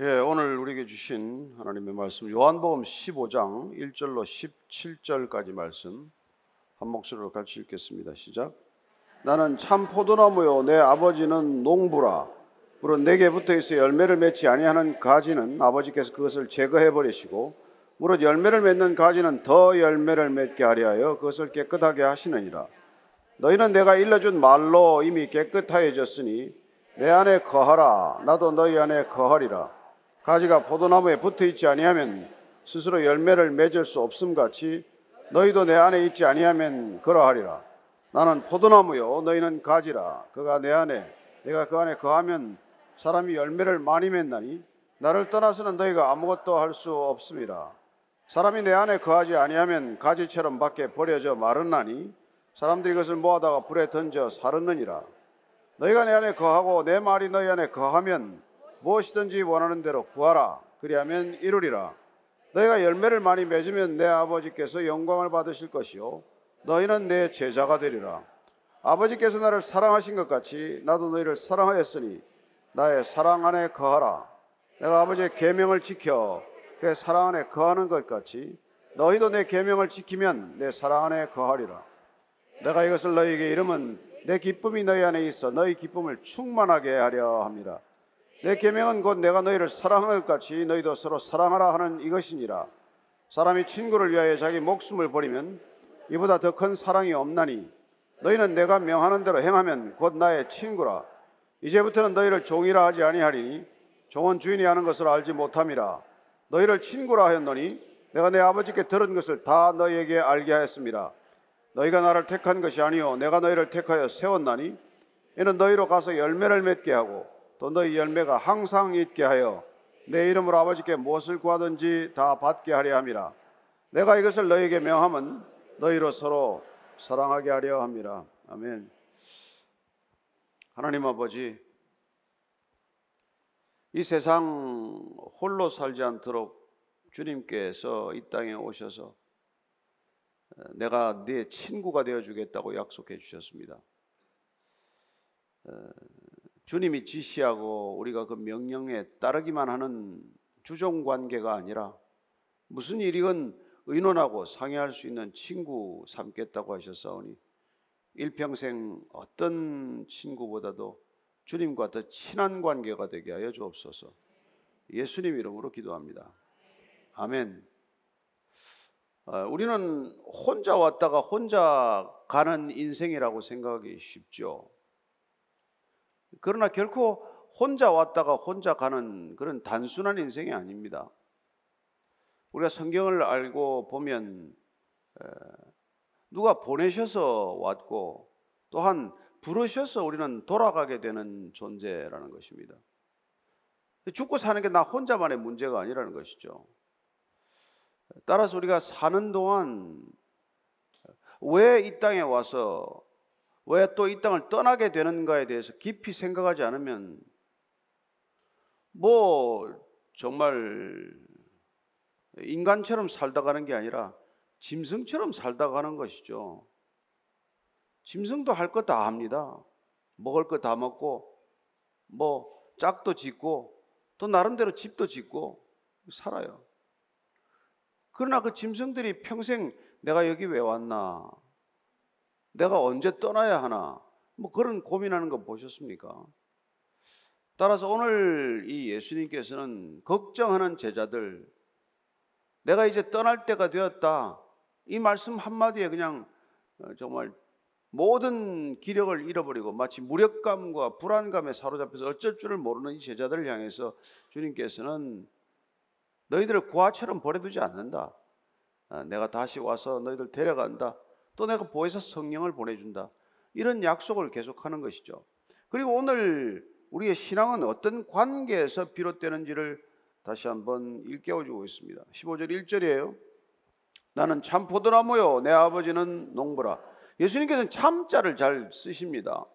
예, 오늘 우리에게 주신 하나님의 말씀 요한복음 15장 1절로 17절까지 말씀 한 목소리로 같이 읽겠습니다. 시작. 나는 참 포도나무요 내 아버지는 농부라. 물은 내게 붙어 있어 열매를 맺지 아니하는 가지는 아버지께서 그것을 제거해 버리시고 무릇 열매를 맺는 가지는 더 열매를 맺게 하려 하여 그것을 깨끗하게 하시느니라. 너희는 내가 일러준 말로 이미 깨끗하여졌으니 내 안에 거하라 나도 너희 안에 거하리라. 가지가 포도나무에 붙어 있지 아니하면 스스로 열매를 맺을 수 없음 같이 너희도 내 안에 있지 아니하면 그러하리라. 나는 포도나무요 너희는 가지라. 그가 내 안에 내가 그 안에 거하면 사람이 열매를 많이 맺나니 나를 떠나서는 너희가 아무것도 할 수 없습니다. 사람이 내 안에 거하지 아니하면 가지처럼 밖에 버려져 마르나니 사람들이 그것을 모아다가 불에 던져 사르느니라. 너희가 내 안에 거하고 내 말이 너희 안에 거하면 무엇이든지 원하는 대로 구하라. 그리하면 이루리라. 너희가 열매를 많이 맺으면 내 아버지께서 영광을 받으실 것이요 너희는 내 제자가 되리라. 아버지께서 나를 사랑하신 것 같이 나도 너희를 사랑하였으니 나의 사랑 안에 거하라. 내가 아버지의 계명을 지켜 그의 사랑 안에 거하는 것 같이 너희도 내 계명을 지키면 내 사랑 안에 거하리라. 내가 이것을 너희에게 이름은 내 기쁨이 너희 안에 있어 너희 기쁨을 충만하게 하려 합니다. 내 계명은 곧 내가 너희를 사랑하는 것 같이 너희도 서로 사랑하라 하는 이것이니라. 사람이 친구를 위하여 자기 목숨을 버리면 이보다 더 큰 사랑이 없나니 너희는 내가 명하는 대로 행하면 곧 나의 친구라. 이제부터는 너희를 종이라 하지 아니하리니 종은 주인이 하는 것을 알지 못함이라. 너희를 친구라 하였노니 내가 내 아버지께 들은 것을 다 너희에게 알게 하였습니다. 너희가 나를 택한 것이 아니요 내가 너희를 택하여 세웠나니 이는 너희로 가서 열매를 맺게 하고 또 너희 열매가 항상 있게 하여 내 이름으로 아버지께 무엇을 구하든지 다 받게 하려 함이라. 내가 이것을 너희에게 명함은 너희로 서로 사랑하게 하려 함이라. 아멘. 하나님 아버지, 이 세상 홀로 살지 않도록 주님께서 이 땅에 오셔서 내가 네 친구가 되어 주겠다고 약속해 주셨습니다. 주님이 지시하고 우리가 그 명령에 따르기만 하는 주종 관계가 아니라 무슨 일이건 의논하고 상의할 수 있는 친구 삼겠다고 하셨사오니 일평생 어떤 친구보다도 주님과 더 친한 관계가 되게 하여 주옵소서. 예수님 이름으로 기도합니다. 아멘. 어, 우리는 혼자 왔다가 혼자 가는 인생이라고 생각하기 쉽죠. 그러나 결코 혼자 왔다가 혼자 가는 그런 단순한 인생이 아닙니다. 우리가 성경을 알고 보면 누가 보내셔서 왔고 또한 부르셔서 우리는 돌아가게 되는 존재라는 것입니다. 죽고 사는 게 나 혼자만의 문제가 아니라는 것이죠. 따라서 우리가 사는 동안 왜 이 땅에 와서 왜 또 이 땅을 떠나게 되는가에 대해서 깊이 생각하지 않으면 뭐 정말 인간처럼 살다 가는 게 아니라 짐승처럼 살다 가는 것이죠. 짐승도 할 것 다 합니다. 먹을 거 다 먹고 뭐 짝도 짓고 또 나름대로 집도 짓고 살아요. 그러나 그 짐승들이 평생 내가 여기 왜 왔나? 내가 언제 떠나야 하나? 뭐 그런 고민하는 거 보셨습니까? 따라서 오늘 이 예수님께서는 걱정하는 제자들, 내가 이제 떠날 때가 되었다. 이 말씀 한마디에 그냥 어, 정말 모든 기력을 잃어버리고 마치 무력감과 불안감에 사로잡혀서 어쩔 줄을 모르는 이 제자들을 향해서 주님께서는 너희들을 고아처럼 버려두지 않는다. 아, 내가 다시 와서 너희들 데려간다. 또 내가 보혜사 성령을 보내준다. 이런 약속을 계속하는 것이죠. 그리고 오늘 우리의 신앙은 어떤 관계에서 비롯되는지를 다시 한번 일깨워주고 있습니다. 15절 1절이에요. 나는 참 포도나무요. 내 아버지는 농부라. 예수님께서는 참자를 잘 쓰십니다.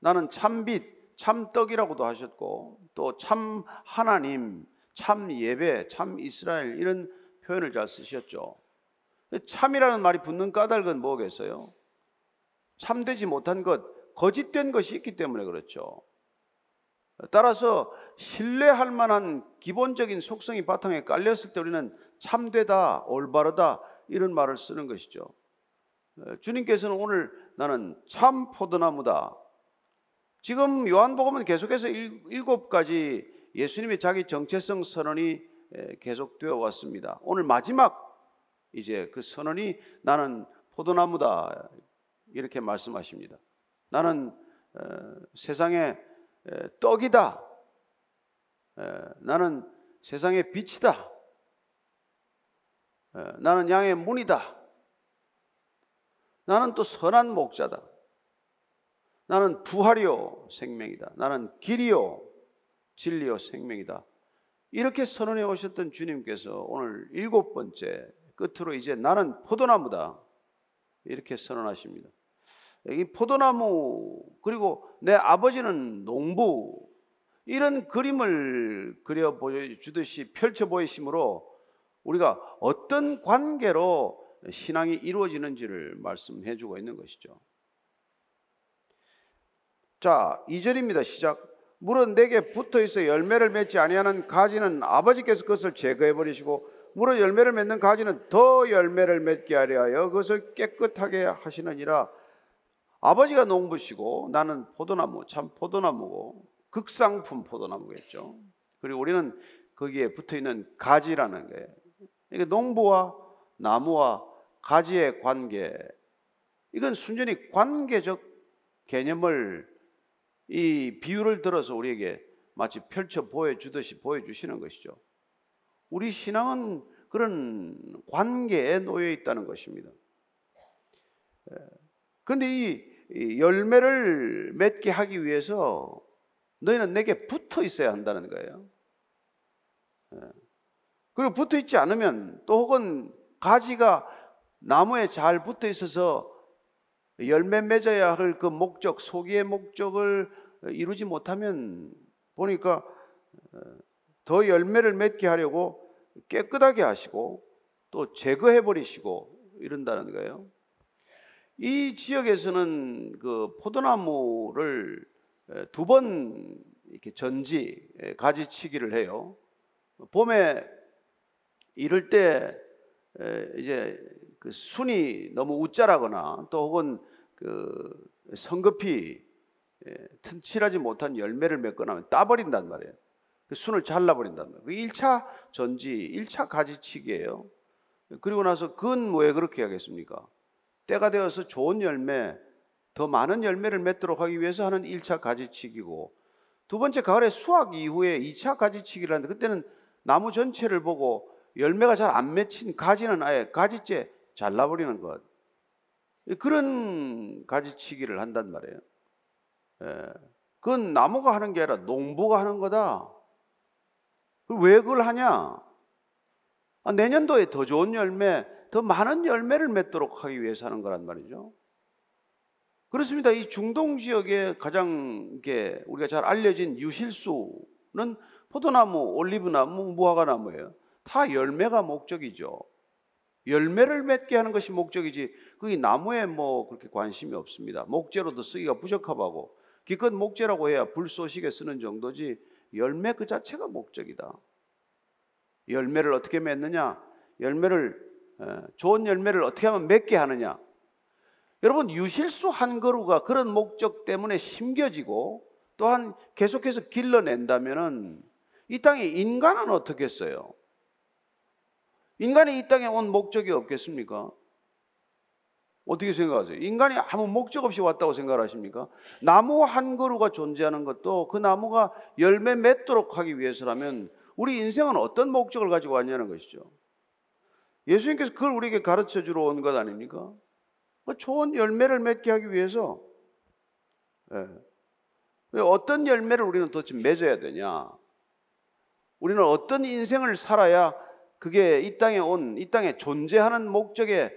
나는 참빛, 참떡이라고도 하셨고 또 참 하나님, 참 예배, 참 이스라엘 이런 표현을 잘 쓰셨죠. 참이라는 말이 붙는 까닭은 뭐겠어요? 참되지 못한 것, 거짓된 것이 있기 때문에 그렇죠. 따라서 신뢰할 만한 기본적인 속성이 바탕에 깔렸을 때 우리는 참되다, 올바르다 이런 말을 쓰는 것이죠. 주님께서는 오늘 나는 참 포도나무다. 지금 요한복음은 계속해서 일곱 가지 예수님의 자기 정체성 선언이 계속되어 왔습니다. 오늘 마지막 이제 그 선언이 나는 포도나무다 이렇게 말씀하십니다. 나는 세상의 떡이다. 나는 세상의 빛이다. 나는 양의 문이다. 나는 또 선한 목자다. 나는 부활이요 생명이다. 나는 길이요 진리요 생명이다. 이렇게 선언해 오셨던 주님께서 오늘 일곱 번째 끝으로 이제 나는 포도나무다. 이렇게 선언하십니다. 이 포도나무 그리고 내 아버지는 농부 이런 그림을 그려 보여주듯이 펼쳐 보이심으로 우리가 어떤 관계로 신앙이 이루어지는지를 말씀해 주고 있는 것이죠. 자, 2절입니다. 시작. 물은 내게 붙어 있어 열매를 맺지 아니하는 가지는 아버지께서 그것을 제거해 버리시고 물은 열매를 맺는 가지는 더 열매를 맺게 하려 하여 그것을 깨끗하게 하시느니라. 아버지가 농부시고 나는 포도나무, 참 포도나무고 극상품 포도나무겠죠. 그리고 우리는 거기에 붙어 있는 가지라는 거예요. 이게 농부와 나무와 가지의 관계. 이건 순전히 관계적 개념을 이 비유를 들어서 우리에게 마치 펼쳐 보여주듯이 보여주시는 것이죠. 우리 신앙은 그런 관계에 놓여 있다는 것입니다. 그런데 이 열매를 맺게 하기 위해서 너희는 내게 붙어 있어야 한다는 거예요. 그리고 붙어 있지 않으면 또 혹은 가지가 나무에 잘 붙어 있어서 열매 맺어야 할 그 목적, 소기의 목적을 이루지 못하면 보니까 더 열매를 맺게 하려고 깨끗하게 하시고 또 제거해 버리시고 이런다는 거예요. 이 지역에서는 그 포도나무를 두 번 이렇게 전지 가지치기를 해요. 봄에 이럴 때 이제 그 순이 너무 우짜라거나 또 혹은 그 성급히 튼실하지 못한 열매를 맺거나 따버린단 말이에요. 그 순을 잘라버린단 말이에요. 1차 전지, 1차 가지치기예요. 그리고 나서 그건 왜 그렇게 하겠습니까? 때가 되어서 좋은 열매, 더 많은 열매를 맺도록 하기 위해서 하는 1차 가지치기고 두 번째 가을에 수확 이후에 2차 가지치기를 하는데 그때는 나무 전체를 보고 열매가 잘 안 맺힌 가지는 아예 가지째 잘라버리는 것. 그런 가지치기를 한단 말이에요. 예. 그건 나무가 하는 게 아니라 농부가 하는 거다. 왜 그걸 하냐? 아, 내년도에 더 좋은 열매, 더 많은 열매를 맺도록 하기 위해서 하는 거란 말이죠. 그렇습니다. 이 중동 지역에 가장 우리가 잘 알려진 유실수는 포도나무, 올리브나무, 무화과나무예요. 다 열매가 목적이죠. 열매를 맺게 하는 것이 목적이지 그게 나무에 뭐 그렇게 관심이 없습니다. 목재로도 쓰기가 부적합하고 기껏 목재라고 해야 불쏘시개 쓰는 정도지 열매 그 자체가 목적이다. 열매를 어떻게 맺느냐? 열매를 좋은 열매를 어떻게 하면 맺게 하느냐? 여러분 유실수 한 그루가 그런 목적 때문에 심겨지고 또한 계속해서 길러낸다면은 이 땅에 인간은 어떻게 했어요? 인간이 이 땅에 온 목적이 없겠습니까? 어떻게 생각하세요? 인간이 아무 목적 없이 왔다고 생각하십니까? 나무 한 그루가 존재하는 것도 그 나무가 열매 맺도록 하기 위해서라면 우리 인생은 어떤 목적을 가지고 왔냐는 것이죠. 예수님께서 그걸 우리에게 가르쳐 주러 온 것 아닙니까? 그 좋은 열매를 맺게 하기 위해서 예. 어떤 열매를 우리는 도대체 맺어야 되냐? 우리는 어떤 인생을 살아야 그게 이 땅에 온, 이 땅에 존재하는 목적에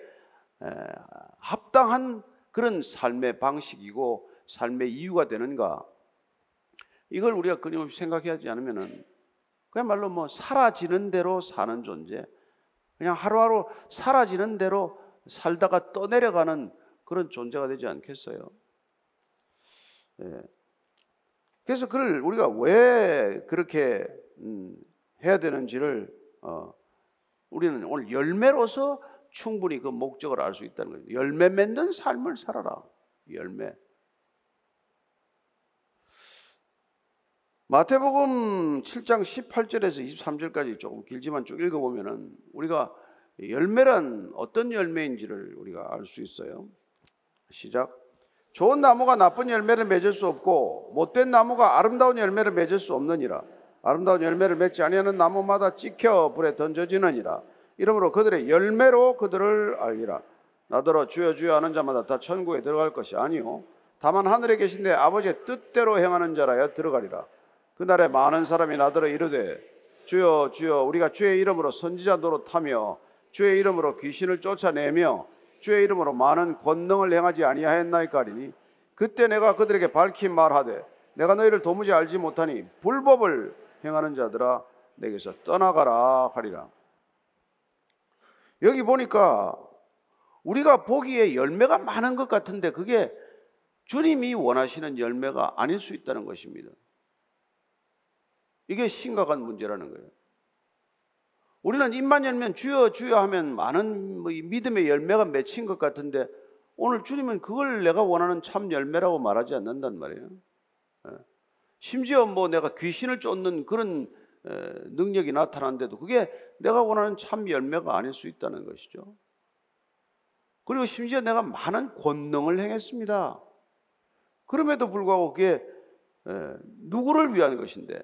합당한 그런 삶의 방식이고 삶의 이유가 되는가? 이걸 우리가 끊임없이 생각하지 않으면은 그야말로 뭐 사라지는 대로 사는 존재, 그냥 하루하루 사라지는 대로 살다가 떠내려가는 그런 존재가 되지 않겠어요? 예. 그래서 그걸 우리가 왜 그렇게 음, 해야 되는지를 어, 우리는 오늘 열매로서 충분히 그 목적을 알 수 있다는 거예요. 열매 맺는 삶을 살아라. 열매. 마태복음 7장 18절에서 23절까지 조금 길지만 쭉 읽어보면은 우리가 열매란 어떤 열매인지를 우리가 알 수 있어요. 시작. 좋은 나무가 나쁜 열매를 맺을 수 없고 못된 나무가 아름다운 열매를 맺을 수 없느니라. 아름다운 열매를 맺지 아니하는 나무마다 찍혀 불에 던져지느니라. 이러므로 그들의 열매로 그들을 알리라. 나더러 주여 주여 하는 자마다 다 천국에 들어갈 것이 아니요 다만 하늘에 계신 내 아버지의 뜻대로 행하는 자라야 들어가리라. 그날에 많은 사람이 나더러 이르되 주여 주여 우리가 주의 이름으로 선지자 노릇하며 주의 이름으로 귀신을 쫓아내며 주의 이름으로 많은 권능을 행하지 아니하였나이까 하리니 그때 내가 그들에게 밝히 말하되 내가 너희를 도무지 알지 못하니 불법을 행하는 자들아 내게서 떠나가라 하리라. 여기 보니까 우리가 보기에 열매가 많은 것 같은데 그게 주님이 원하시는 열매가 아닐 수 있다는 것입니다. 이게 심각한 문제라는 거예요. 우리는 입만 열면 주여 주여 하면 많은 뭐 믿음의 열매가 맺힌 것 같은데 오늘 주님은 그걸 내가 원하는 참 열매라고 말하지 않는단 말이에요. 예. 심지어 뭐 내가 귀신을 쫓는 그런 능력이 나타났는데도 그게 내가 원하는 참 열매가 아닐 수 있다는 것이죠. 그리고 심지어 내가 많은 권능을 행했습니다. 그럼에도 불구하고 그게 누구를 위한 것인데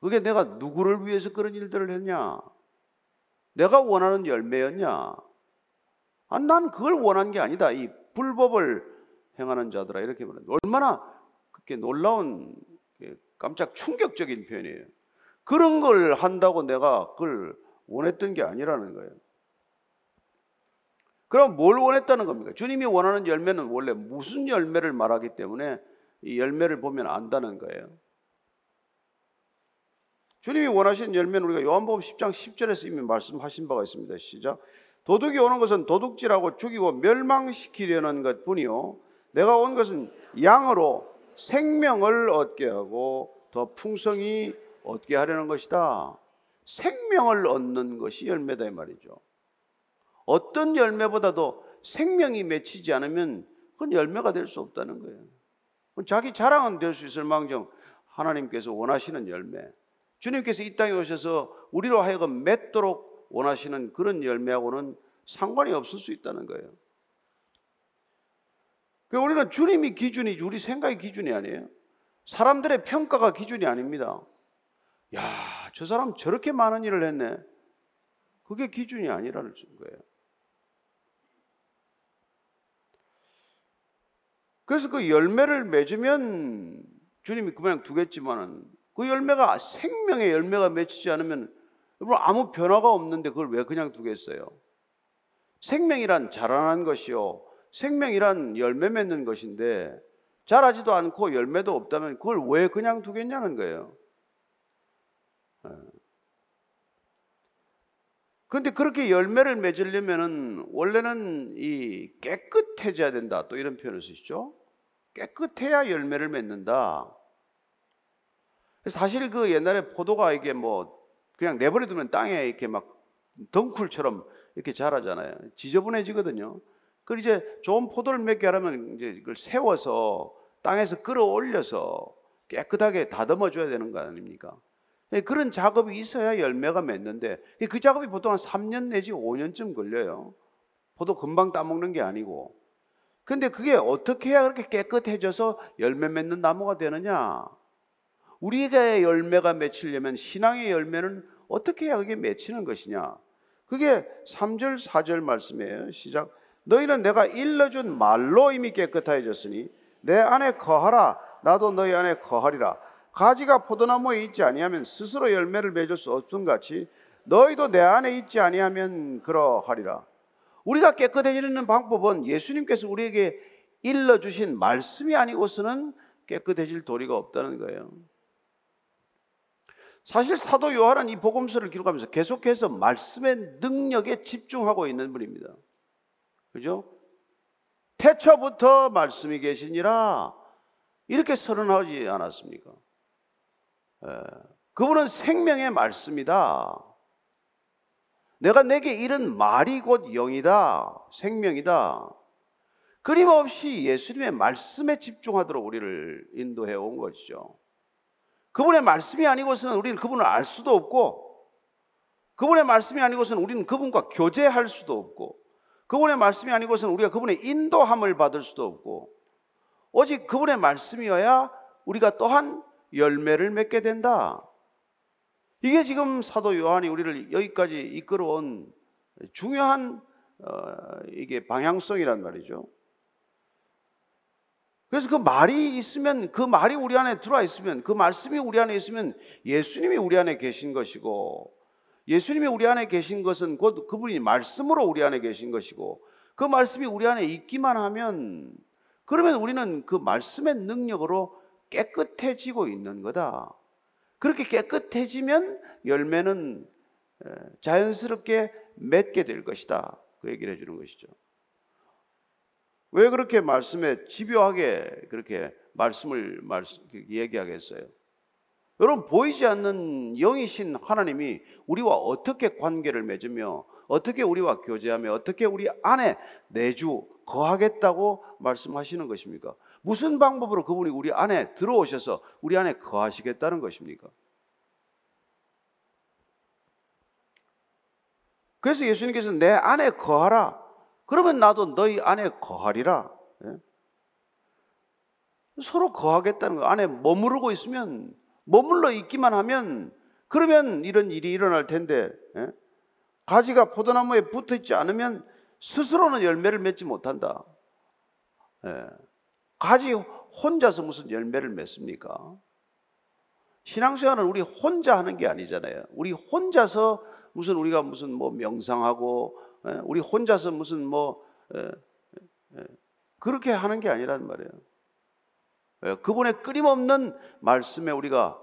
그게 내가 누구를 위해서 그런 일들을 했냐? 내가 원하는 열매였냐? 아, 난 그걸 원한 게 아니다. 이 불법을 행하는 자들아 이렇게 말하는 얼마나 그렇게 놀라운 깜짝 충격적인 표현이에요. 그런 걸 한다고 내가 그걸 원했던 게 아니라는 거예요. 그럼 뭘 원했다는 겁니까? 주님이 원하는 열매는 원래 무슨 열매를 말하기 때문에 이 열매를 보면 안다는 거예요. 주님이 원하시는 열매는 우리가 요한복음 10장 10절에서 이미 말씀하신 바가 있습니다. 시작. 도둑이 오는 것은 도둑질하고 죽이고 멸망시키려는 것 뿐이요. 내가 온 것은 양으로 생명을 얻게 하고 더 풍성히 얻게 하려는 것이다. 생명을 얻는 것이 열매다 이 말이죠. 어떤 열매보다도 생명이 맺히지 않으면 그건 열매가 될 수 없다는 거예요. 자기 자랑은 될 수 있을 망정 하나님께서 원하시는 열매. 주님께서 이 땅에 오셔서 우리로 하여금 맺도록 원하시는 그런 열매하고는 상관이 없을 수 있다는 거예요. 그 우리는 주님이 기준이지 우리 생각이 기준이 아니에요. 사람들의 평가가 기준이 아닙니다. 야, 저 사람 저렇게 많은 일을 했네. 그게 기준이 아니라는 거예요. 그래서 그 열매를 맺으면 주님이 그냥 두겠지만은 그 열매가 생명의 열매가 맺히지 않으면 아무 변화가 없는데 그걸 왜 그냥 두겠어요? 생명이란 자라난 것이요. 생명이란 열매 맺는 것인데 자라지도 않고 열매도 없다면 그걸 왜 그냥 두겠냐는 거예요. 그런데 예. 그렇게 열매를 맺으려면은 원래는 이 깨끗해져야 된다. 또 이런 표현을 쓰시죠. 깨끗해야 열매를 맺는다. 사실 그 옛날에 포도가 이게 뭐 그냥 내버려 두면 땅에 이렇게 막 덩쿨처럼 이렇게 자라잖아요. 지저분해지거든요. 그 이제 좋은 포도를 맺게 하려면 이제 이걸 세워서 땅에서 끌어올려서 깨끗하게 다듬어 줘야 되는 거 아닙니까? 예, 그런 작업이 있어야 열매가 맺는데 그 작업이 보통 한 3년 내지 5년쯤 걸려요. 포도 금방 따먹는 게 아니고. 근데 그게 어떻게 해야 그렇게 깨끗해져서 열매 맺는 나무가 되느냐? 우리가 열매가 맺히려면 신앙의 열매는 어떻게 해야 그게 맺히는 것이냐? 그게 3절, 4절 말씀이에요. 시작. 너희는 내가 일러준 말로 이미 깨끗해졌으니 내 안에 거하라. 나도 너희 안에 거하리라. 가지가 포도나무에 있지 아니하면 스스로 열매를 맺을 수 없음 같이 너희도 내 안에 있지 아니하면 그러하리라. 우리가 깨끗해지는 방법은 예수님께서 우리에게 일러 주신 말씀이 아니고서는 깨끗해질 도리가 없다는 거예요. 사실 사도 요한은 이 복음서를 기록하면서 계속해서 말씀의 능력에 집중하고 있는 분입니다. 그죠? 태초부터 말씀이 계시니라 이렇게 선언하지 않았습니까? 예. 그분은 생명의 말씀이다. 내가 내게 이른 말이 곧 영이다. 생명이다. 끊임없이 예수님의 말씀에 집중하도록 우리를 인도해 온 것이죠. 그분의 말씀이 아니고서는 우리는 그분을 알 수도 없고, 그분의 말씀이 아니고서는 우리는 그분과 교제할 수도 없고, 그분의 말씀이 아니고서는 우리가 그분의 인도함을 받을 수도 없고, 오직 그분의 말씀이어야 우리가 또한 열매를 맺게 된다. 이게 지금 사도 요한이 우리를 여기까지 이끌어온 중요한 어, 이게 방향성이란 말이죠. 그래서 그 말이 있으면 그 말이 우리 안에 들어와 있으면 그 말씀이 우리 안에 있으면 예수님이 우리 안에 계신 것이고 예수님이 우리 안에 계신 것은 곧 그분이 말씀으로 우리 안에 계신 것이고 그 말씀이 우리 안에 있기만 하면 그러면 우리는 그 말씀의 능력으로 깨끗해지고 있는 거다. 그렇게 깨끗해지면 열매는 자연스럽게 맺게 될 것이다. 그 얘기를 해주는 것이죠. 왜 그렇게 말씀에 집요하게 그렇게 말씀을 말씀, 얘기하겠어요? 여러분 보이지 않는 영이신 하나님이 우리와 어떻게 관계를 맺으며 어떻게 우리와 교제하며 어떻게 우리 안에 내주 거하겠다고 말씀하시는 것입니까? 무슨 방법으로 그분이 우리 안에 들어오셔서 우리 안에 거하시겠다는 것입니까? 그래서 예수님께서 내 안에 거하라. 그러면 나도 너희 안에 거하리라. 예? 서로 거하겠다는 거. 안에 머무르고 있으면 머물러 있기만 하면 그러면 이런 일이 일어날 텐데 예? 가지가 포도나무에 붙어 있지 않으면 스스로는 열매를 맺지 못한다. 예. 가지 혼자서 무슨 열매를 맺습니까? 신앙생활은 우리 혼자 하는 게 아니잖아요. 우리 혼자서 무슨 우리가 무슨 뭐 명상하고 예, 우리 혼자서 무슨 뭐 예, 예, 그렇게 하는 게 아니란 말이에요. 그분의 끊임없는 말씀에 우리가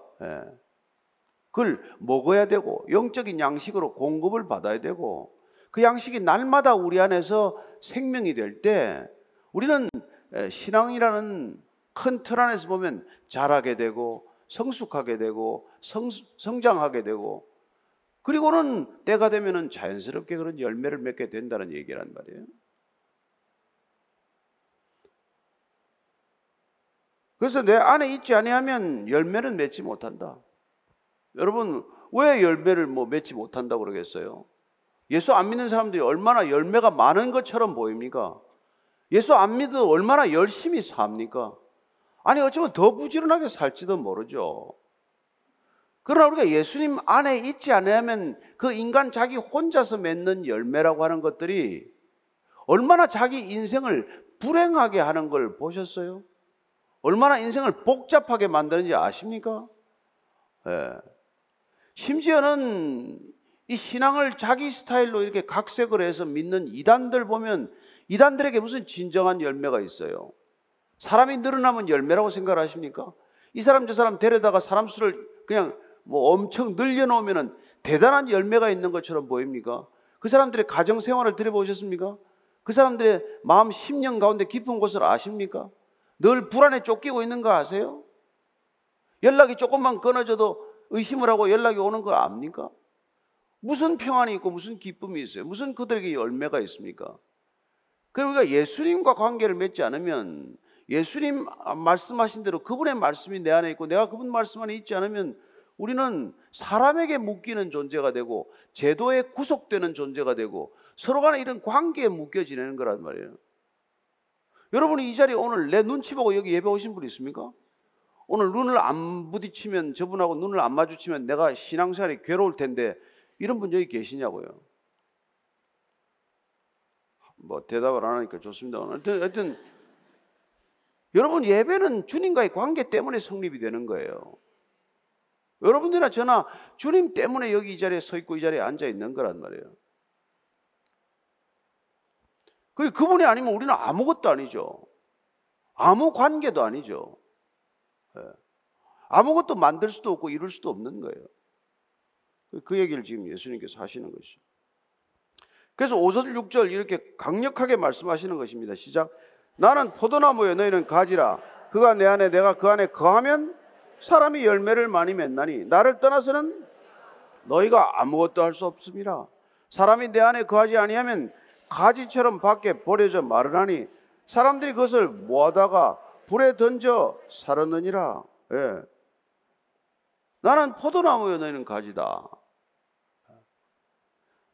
그걸 먹어야 되고 영적인 양식으로 공급을 받아야 되고 그 양식이 날마다 우리 안에서 생명이 될 때 우리는 신앙이라는 큰 틀 안에서 보면 자라게 되고 성숙하게 되고 성, 성장하게 되고 그리고는 때가 되면은 자연스럽게 그런 열매를 맺게 된다는 얘기란 말이에요. 그래서 내 안에 있지 아니하면 열매는 맺지 못한다. 여러분 왜 열매를 뭐 맺지 못한다고 그러겠어요? 예수 안 믿는 사람들이 얼마나 열매가 많은 것처럼 보입니까? 예수 안 믿어 얼마나 열심히 삽니까? 아니 어쩌면 더 부지런하게 살지도 모르죠. 그러나 우리가 예수님 안에 있지 않으면 그 인간 자기 혼자서 맺는 열매라고 하는 것들이 얼마나 자기 인생을 불행하게 하는 걸 보셨어요? 얼마나 인생을 복잡하게 만드는지 아십니까? 예. 심지어는 이 신앙을 자기 스타일로 이렇게 각색을 해서 믿는 이단들 보면 이단들에게 무슨 진정한 열매가 있어요? 사람이 늘어나면 열매라고 생각하십니까? 이 사람 저 사람 데려다가 사람 수를 그냥 뭐 엄청 늘려놓으면 대단한 열매가 있는 것처럼 보입니까? 그 사람들의 가정 생활을 들여보셨습니까? 그 사람들의 마음 심령 가운데 깊은 곳을 아십니까? 늘 불안에 쫓기고 있는 거 아세요? 연락이 조금만 끊어져도 의심을 하고 연락이 오는 거 압니까? 무슨 평안이 있고 무슨 기쁨이 있어요? 무슨 그들에게 열매가 있습니까? 그러니까 예수님과 관계를 맺지 않으면 예수님 말씀하신 대로 그분의 말씀이 내 안에 있고 내가 그분 말씀 안에 있지 않으면 우리는 사람에게 묶이는 존재가 되고 제도에 구속되는 존재가 되고 서로 간에 이런 관계에 묶여 지내는 거란 말이에요. 여러분이 이 자리에 오늘 내 눈치 보고 여기 예배 오신 분 있습니까? 오늘 눈을 안 부딪히면 저분하고 눈을 안 마주치면 내가 신앙생활이 괴로울 텐데 이런 분 여기 계시냐고요. 뭐 대답을 안 하니까 좋습니다. 하여튼, 하여튼 여러분 예배는 주님과의 관계 때문에 성립이 되는 거예요. 여러분들이나 저나 주님 때문에 여기 이 자리에 서 있고 이 자리에 앉아 있는 거란 말이에요. 그 그분이 아니면 우리는 아무것도 아니죠. 아무 관계도 아니죠. 예. 아무것도 만들 수도 없고 이룰 수도 없는 거예요. 그 얘기를 지금 예수님께서 하시는 것이죠. 그래서 5절 6절 이렇게 강력하게 말씀하시는 것입니다. 시작. 나는 포도나무에 너희는 가지라. 그가 내 안에 내가 그 안에 거하면 사람이 열매를 많이 맺나니 나를 떠나서는 너희가 아무것도 할 수 없음이라. 사람이 내 안에 거하지 아니하면 가지처럼 밖에 버려져 마르나니 사람들이 그것을 모아다가 불에 던져 살았느니라. 예. 나는 포도나무여 너희는 가지다.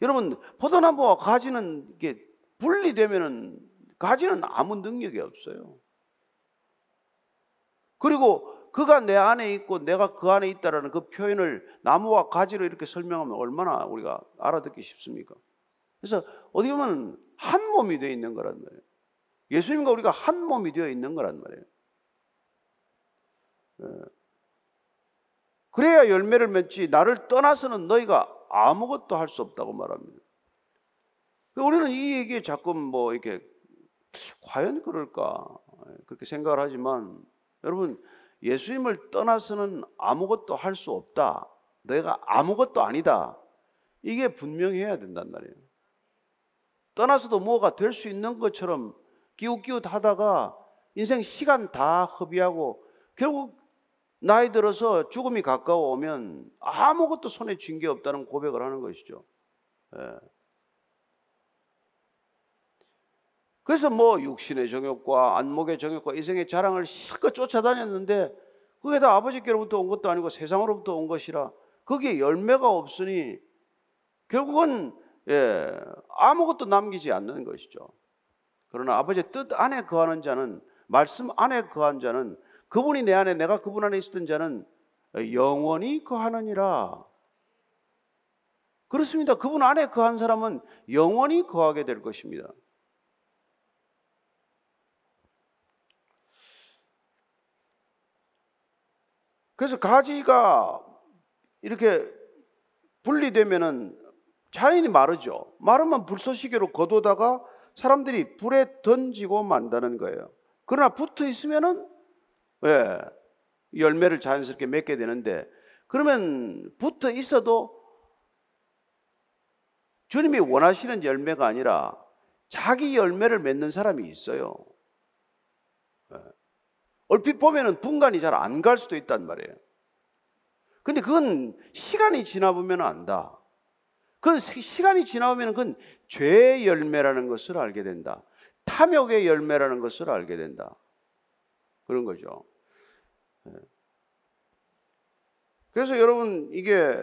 여러분 포도나무와 가지는 이게 분리되면은 가지는 아무 능력이 없어요. 그리고 그가 내 안에 있고 내가 그 안에 있다라는 그 표현을 나무와 가지로 이렇게 설명하면 얼마나 우리가 알아듣기 쉽습니까? 그래서 어디 보면 한 몸이 되어 있는 거란 말이에요. 예수님과 우리가 한 몸이 되어 있는 거란 말이에요. 예. 그래야 열매를 맺지 나를 떠나서는 너희가 아무것도 할 수 없다고 말합니다. 우리는 이 얘기에 자꾸 뭐 이렇게 과연 그럴까 그렇게 생각을 하지만 여러분 예수님을 떠나서는 아무것도 할 수 없다. 내가 아무것도 아니다. 이게 분명해야 된단 말이에요. 떠나서도 뭐가 될 수 있는 것처럼 기웃기웃 하다가 인생 시간 다 허비하고 결국 나이 들어서 죽음이 가까워 오면 아무것도 손에 쥔 게 없다는 고백을 하는 것이죠. 예. 그래서 뭐 육신의 정욕과 안목의 정욕과 이생의 자랑을 실컷 쫓아다녔는데 그게 다 아버지께로부터 온 것도 아니고 세상으로부터 온 것이라 거기에 열매가 없으니 결국은 예, 아무것도 남기지 않는 것이죠. 그러나 아버지의 뜻 안에 거하는 자는 말씀 안에 거한 자는 그분이 내 안에 내가 그분 안에 있었던 자는 영원히 거하느니라. 그렇습니다. 그분 안에 거한 사람은 영원히 거하게 될 것입니다. 그래서 가지가 이렇게 분리되면은 자연히 마르죠. 마르면 불쏘시개로 걷어다가 사람들이 불에 던지고 만다는 거예요. 그러나 붙어 있으면은 예, 열매를 자연스럽게 맺게 되는데 그러면 붙어 있어도 주님이 원하시는 열매가 아니라 자기 열매를 맺는 사람이 있어요. 예. 얼핏 보면은 분간이 잘 안 갈 수도 있단 말이에요. 근데 그건 시간이 지나 보면 안다. 그건 시간이 지나보면 그건 죄의 열매라는 것을 알게 된다. 탐욕의 열매라는 것을 알게 된다. 그런 거죠. 예. 그래서 여러분 이게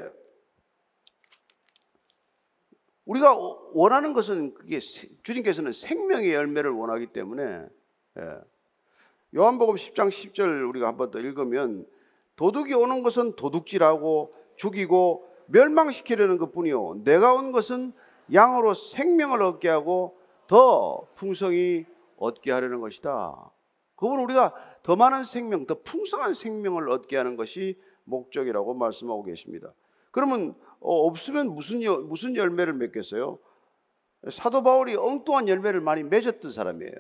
우리가 원하는 것은 그게 주님께서는 생명의 열매를 원하기 때문에 예. 요한복음 10장 10절 우리가 한 번 더 읽으면 도둑이 오는 것은 도둑질하고 죽이고 멸망시키려는 것뿐이요 내가 온 것은 양으로 생명을 얻게 하고 더 풍성히 얻게 하려는 것이다. 그건 우리가 더 많은 생명, 더 풍성한 생명을 얻게 하는 것이 목적이라고 말씀하고 계십니다. 그러면 어, 없으면 무슨 무슨 열매를 맺겠어요? 사도 바울이 엉뚱한 열매를 많이 맺었던 사람이에요.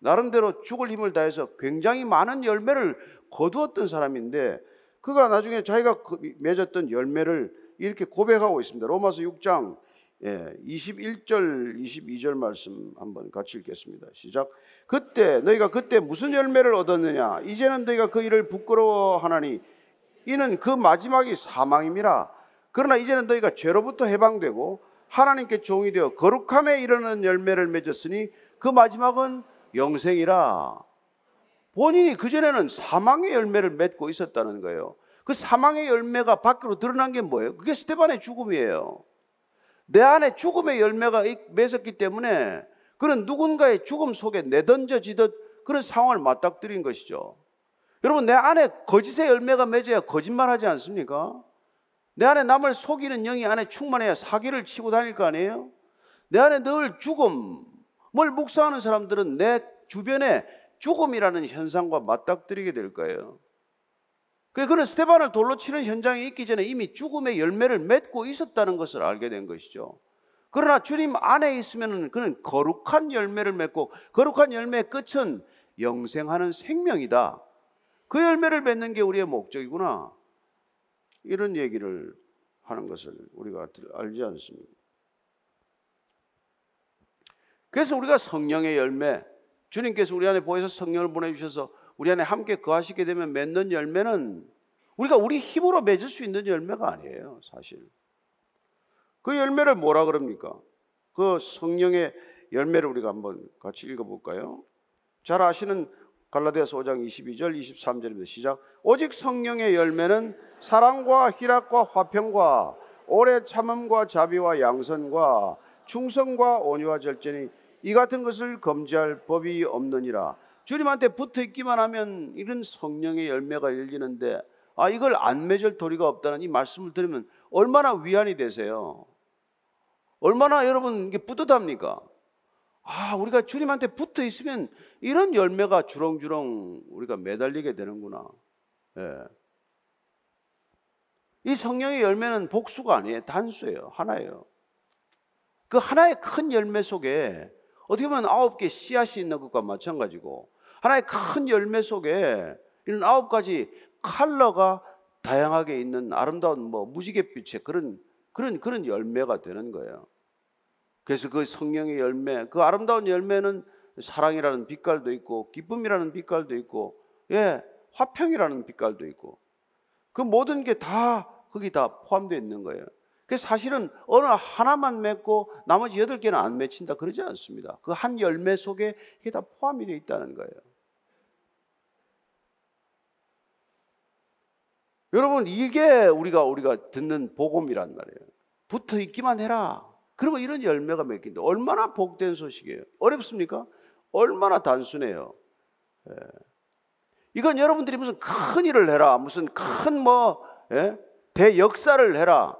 나름대로 죽을 힘을 다해서 굉장히 많은 열매를 거두었던 사람인데 그가 나중에 자기가 그 맺었던 열매를 이렇게 고백하고 있습니다. 로마서 6장 21절, 22절 말씀 한번 같이 읽겠습니다. 시작. 그때 너희가 그때 무슨 열매를 얻었느냐? 이제는 너희가 그 일을 부끄러워하나니 이는 그 마지막이 사망임이라. 그러나 이제는 너희가 죄로부터 해방되고 하나님께 종이 되어 거룩함에 이르는 열매를 맺었으니 그 마지막은 영생이라. 본인이 그전에는 사망의 열매를 맺고 있었다는 거예요. 그 사망의 열매가 밖으로 드러난 게 뭐예요? 그게 스테반의 죽음이에요. 내 안에 죽음의 열매가 맺었기 때문에 그런 누군가의 죽음 속에 내던져지듯 그런 상황을 맞닥뜨린 것이죠. 여러분, 내 안에 거짓의 열매가 맺어야 거짓말 하지 않습니까? 내 안에 남을 속이는 영이 안에 충만해야 사기를 치고 다닐 거 아니에요? 내 안에 늘 죽음, 뭘 묵상하는 사람들은 내 주변에 죽음이라는 현상과 맞닥뜨리게 될 거예요. 그는 스테반을 돌로 치는 현장에 있기 전에 이미 죽음의 열매를 맺고 있었다는 것을 알게 된 것이죠. 그러나 주님 안에 있으면 그는 거룩한 열매를 맺고 거룩한 열매의 끝은 영생하는 생명이다. 그 열매를 맺는 게 우리의 목적이구나. 이런 얘기를 하는 것을 우리가 알지 않습니까? 그래서 우리가 성령의 열매, 주님께서 우리 안에 보여서 성령을 보내주셔서 우리 안에 함께 거하시게 되면 맺는 열매는 우리가 우리 힘으로 맺을 수 있는 열매가 아니에요, 사실. 그 열매를 뭐라 그럽니까? 그 성령의 열매를 우리가 한번 같이 읽어볼까요? 잘 아시는 갈라디아서 5장 22절 23절입니다. 시작. 오직 성령의 열매는 사랑과 희락과 화평과 오래 참음과 자비와 양선과 충성과 온유와 절제니 이 같은 것을 검지할 법이 없느니라. 주님한테 붙어 있기만 하면 이런 성령의 열매가 열리는데 아 이걸 안 맺을 도리가 없다는 이 말씀을 들으면 얼마나 위안이 되세요. 얼마나 여러분 이게 뿌듯합니까? 아, 우리가 주님한테 붙어 있으면 이런 열매가 주렁주렁 우리가 매달리게 되는구나. 예. 이 성령의 열매는 복수가 아니에요. 단수예요. 하나예요. 그 하나의 큰 열매 속에 어떻게 보면 아홉 개 씨앗이 있는 것과 마찬가지고 하나의 큰 열매 속에 이런 아홉 가지 컬러가 다양하게 있는 아름다운 뭐 무지갯빛의 그런 그런 그런 열매가 되는 거예요. 그래서 그 성령의 열매, 그 아름다운 열매는 사랑이라는 빛깔도 있고 기쁨이라는 빛깔도 있고 예, 화평이라는 빛깔도 있고 그 모든 게 다 거기 다 포함되어 있는 거예요. 그 사실은 어느 하나만 맺고 나머지 여덟 개는 안 맺힌다 그러지 않습니다. 그 한 열매 속에 이게 다 포함이 되어 있다는 거예요. 여러분 이게 우리가 우리가 듣는 복음이란 말이에요. 붙어 있기만 해라. 그러면 이런 열매가 맺긴다. 얼마나 복된 소식이에요. 어렵습니까? 얼마나 단순해요. 예. 이건 여러분들이 무슨 큰 일을 해라, 무슨 큰 뭐, 예? 대역사를 해라.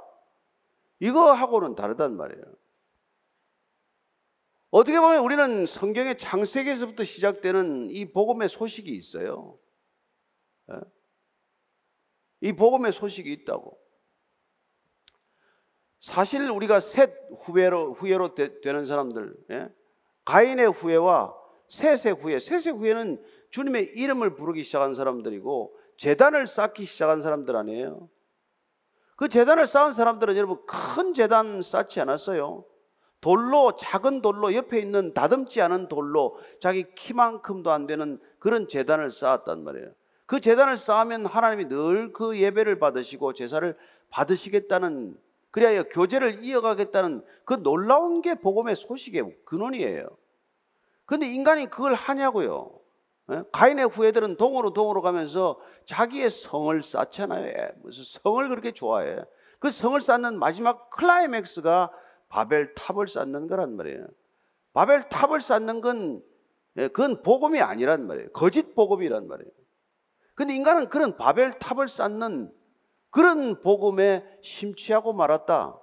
이거하고는 다르단 말이에요. 어떻게 보면 우리는 성경의 창세기에서부터 시작되는 이 복음의 소식이 있어요. 예? 이 복음의 소식이 있다고. 사실 우리가 셋 후회로 후회로 되, 는 사람들, 예? 가인의 후회와 셋의 후회, 셋의 후회는 주님의 이름을 부르기 시작한 사람들이고 재단을 쌓기 시작한 사람들 아니에요. 그 재단을 쌓은 사람들은 여러분 큰 재단 쌓지 않았어요. 돌로 작은 돌로 옆에 있는 다듬지 않은 돌로 자기 키만큼도 안 되는 그런 재단을 쌓았단 말이에요. 그 재단을 쌓으면 하나님이 늘 그 예배를 받으시고 제사를 받으시겠다는 그래야 교제를 이어가겠다는 그 놀라운 게 복음의 소식의 근원이에요. 근데 인간이 그걸 하냐고요. 예? 가인의 후예들은 동으로 동으로 가면서 자기의 성을 쌓잖아요. 예, 무슨 성을 그렇게 좋아해. 그 성을 쌓는 마지막 클라이맥스가 바벨 탑을 쌓는 거란 말이에요. 바벨 탑을 쌓는 건 예, 그건 복음이 아니란 말이에요. 거짓 복음이란 말이에요. 근데 인간은 그런 바벨 탑을 쌓는 그런 복음에 심취하고 말았다.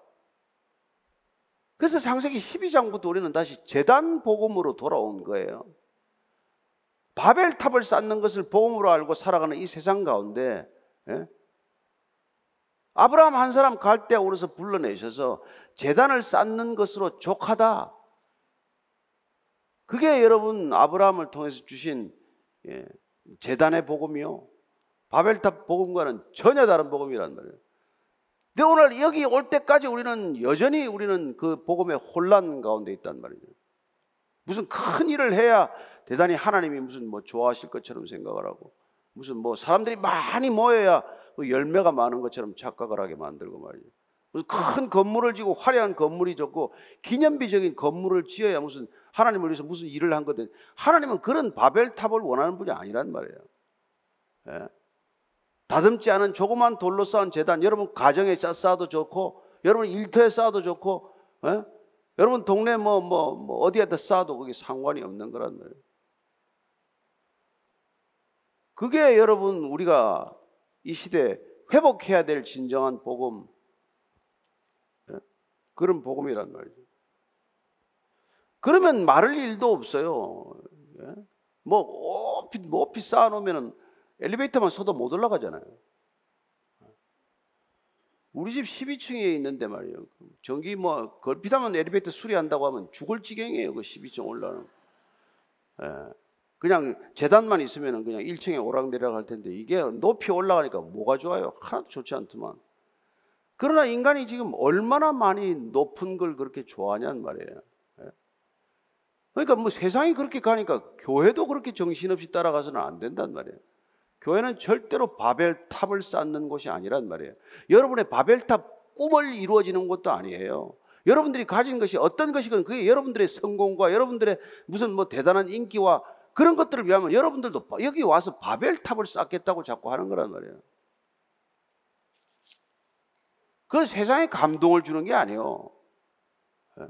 그래서 창세기 12장부터 우리는 다시 재단 복음으로 돌아온 거예요. 바벨탑을 쌓는 것을 복음으로 알고 살아가는 이 세상 가운데 예? 아브라함 한 사람 갈대 오르서 불러내셔서 재단을 쌓는 것으로 족하다. 그게 여러분 아브라함을 통해서 주신 예, 재단의 복음이요. 바벨탑 복음과는 전혀 다른 복음이란 말이에요. 근데 오늘 여기 올 때까지 우리는 여전히 우리는 그 복음의 혼란 가운데 있단 말이에요. 무슨 큰 일을 해야 대단히 하나님이 무슨 뭐 좋아하실 것처럼 생각을 하고 무슨 뭐 사람들이 많이 모여야 그 열매가 많은 것처럼 착각을 하게 만들고 말이에요. 무슨 큰 건물을 지고 화려한 건물이 좋고 기념비적인 건물을 지어야 무슨 하나님을 위해서 무슨 일을 한 거든 하나님은 그런 바벨탑을 원하는 분이 아니란 말이에요. 예? 다듬지 않은 조그만 돌로 쌓은 재단, 여러분 가정에 쌓아도 좋고, 여러분 일터에 쌓아도 좋고, 에? 여러분 동네 뭐, 뭐, 뭐 어디에다 쌓아도 그게 상관이 없는 거란 말이에요. 그게 여러분 우리가 이 시대에 회복해야 될 진정한 복음, 에? 그런 복음이란 말이죠. 그러면 말할 일도 없어요. 예? 뭐, 높이, 높이 쌓아놓으면은 엘리베이터만 서도 못 올라가잖아요. 우리 집 12층에 있는데 말이에요. 전기 뭐 걸핏하면 엘리베이터 수리한다고 하면 죽을 지경이에요. 그 12층 올라는. 예. 그냥 재단만 있으면 그냥 1층에 오락내리락 할 텐데 이게 높이 올라가니까 뭐가 좋아요? 하나도 좋지 않더만. 그러나 인간이 지금 얼마나 많이 높은 걸 그렇게 좋아하냐는 말이에요. 예. 그러니까 뭐 세상이 그렇게 가니까 교회도 그렇게 정신없이 따라가서는 안 된단 말이에요. 교회는 절대로 바벨탑을 쌓는 곳이 아니란 말이에요. 여러분의 바벨탑 꿈을 이루어지는 것도 아니에요. 여러분들이 가진 것이 어떤 것이건 그게 여러분들의 성공과 여러분들의 무슨 뭐 대단한 인기와 그런 것들을 위하면 여러분들도 여기 와서 바벨탑을 쌓겠다고 자꾸 하는 거란 말이에요. 그 세상에 감동을 주는 게 아니에요. 예?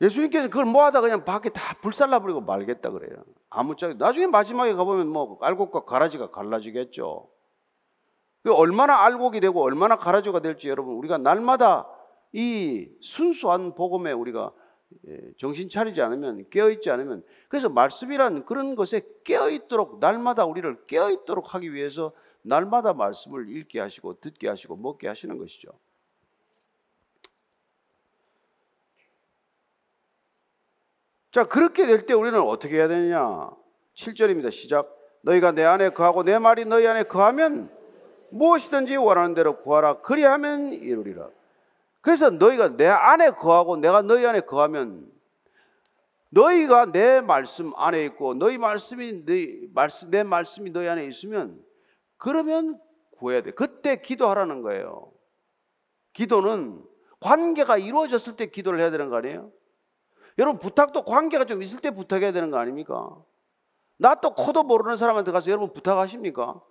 예수님께서 그걸 모아다 그냥 밖에 다 불살라버리고 말겠다 그래요. 아무짝에 나중에 마지막에 가보면 뭐 알곡과 가라지가 갈라지겠죠. 그 얼마나 알곡이 되고 얼마나 가라지가 될지 여러분 우리가 날마다 이 순수한 복음에 우리가 예, 정신 차리지 않으면 깨어있지 않으면 그래서 말씀이란 그런 것에 깨어있도록 날마다 우리를 깨어있도록 하기 위해서 날마다 말씀을 읽게 하시고 듣게 하시고 먹게 하시는 것이죠. 자, 그렇게 될 때 우리는 어떻게 해야 되느냐? 7절입니다. 시작. 너희가 내 안에 거하고 내 말이 너희 안에 거하면 무엇이든지 원하는 대로 구하라. 그리하면 이루리라. 그래서 너희가 내 안에 거하고 내가 너희 안에 거하면 너희가 내 말씀 안에 있고 너희 말씀이 너희 말씀 내 말씀이 너희 안에 있으면 그러면 구해야 돼. 그때 기도하라는 거예요. 기도는 관계가 이루어졌을 때 기도를 해야 되는 거 아니에요? 여러분 부탁도 관계가 좀 있을 때 부탁해야 되는 거 아닙니까? 나 또 코도 모르는 사람한테 가서 여러분 부탁하십니까?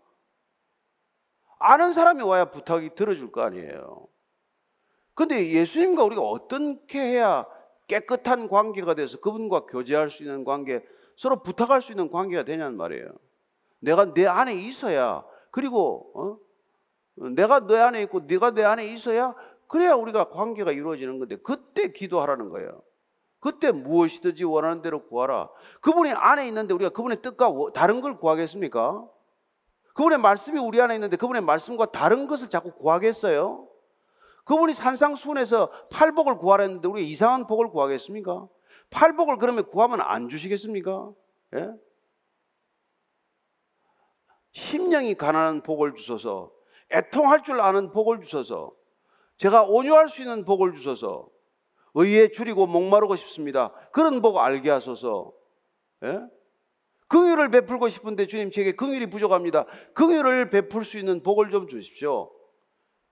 아는 사람이 와야 부탁이 들어줄 거 아니에요. 근데 예수님과 우리가 어떻게 해야 깨끗한 관계가 돼서 그분과 교제할 수 있는 관계, 서로 부탁할 수 있는 관계가 되냐는 말이에요. 내가 내 안에 있어야, 그리고, 어? 내가 내 안에 있고 네가 내 안에 있어야 그래야 우리가 관계가 이루어지는 건데 그때 기도하라는 거예요. 그때 무엇이든지 원하는 대로 구하라. 그분이 안에 있는데 우리가 그분의 뜻과 다른 걸 구하겠습니까? 그분의 말씀이 우리 안에 있는데 그분의 말씀과 다른 것을 자꾸 구하겠어요? 그분이 산상수훈에서 팔복을 구하라 했는데 우리가 이상한 복을 구하겠습니까? 팔복을 그러면 구하면 안 주시겠습니까? 예? 심령이 가난한 복을 주소서, 애통할 줄 아는 복을 주소서, 제가 온유할 수 있는 복을 주소서, 의에 줄이고 목마르고 싶습니다. 그런 복 알게 하소서. 예? 긍휼을 베풀고 싶은데 주님 제게 긍휼이 부족합니다. 긍휼을 베풀 수 있는 복을 좀 주십시오.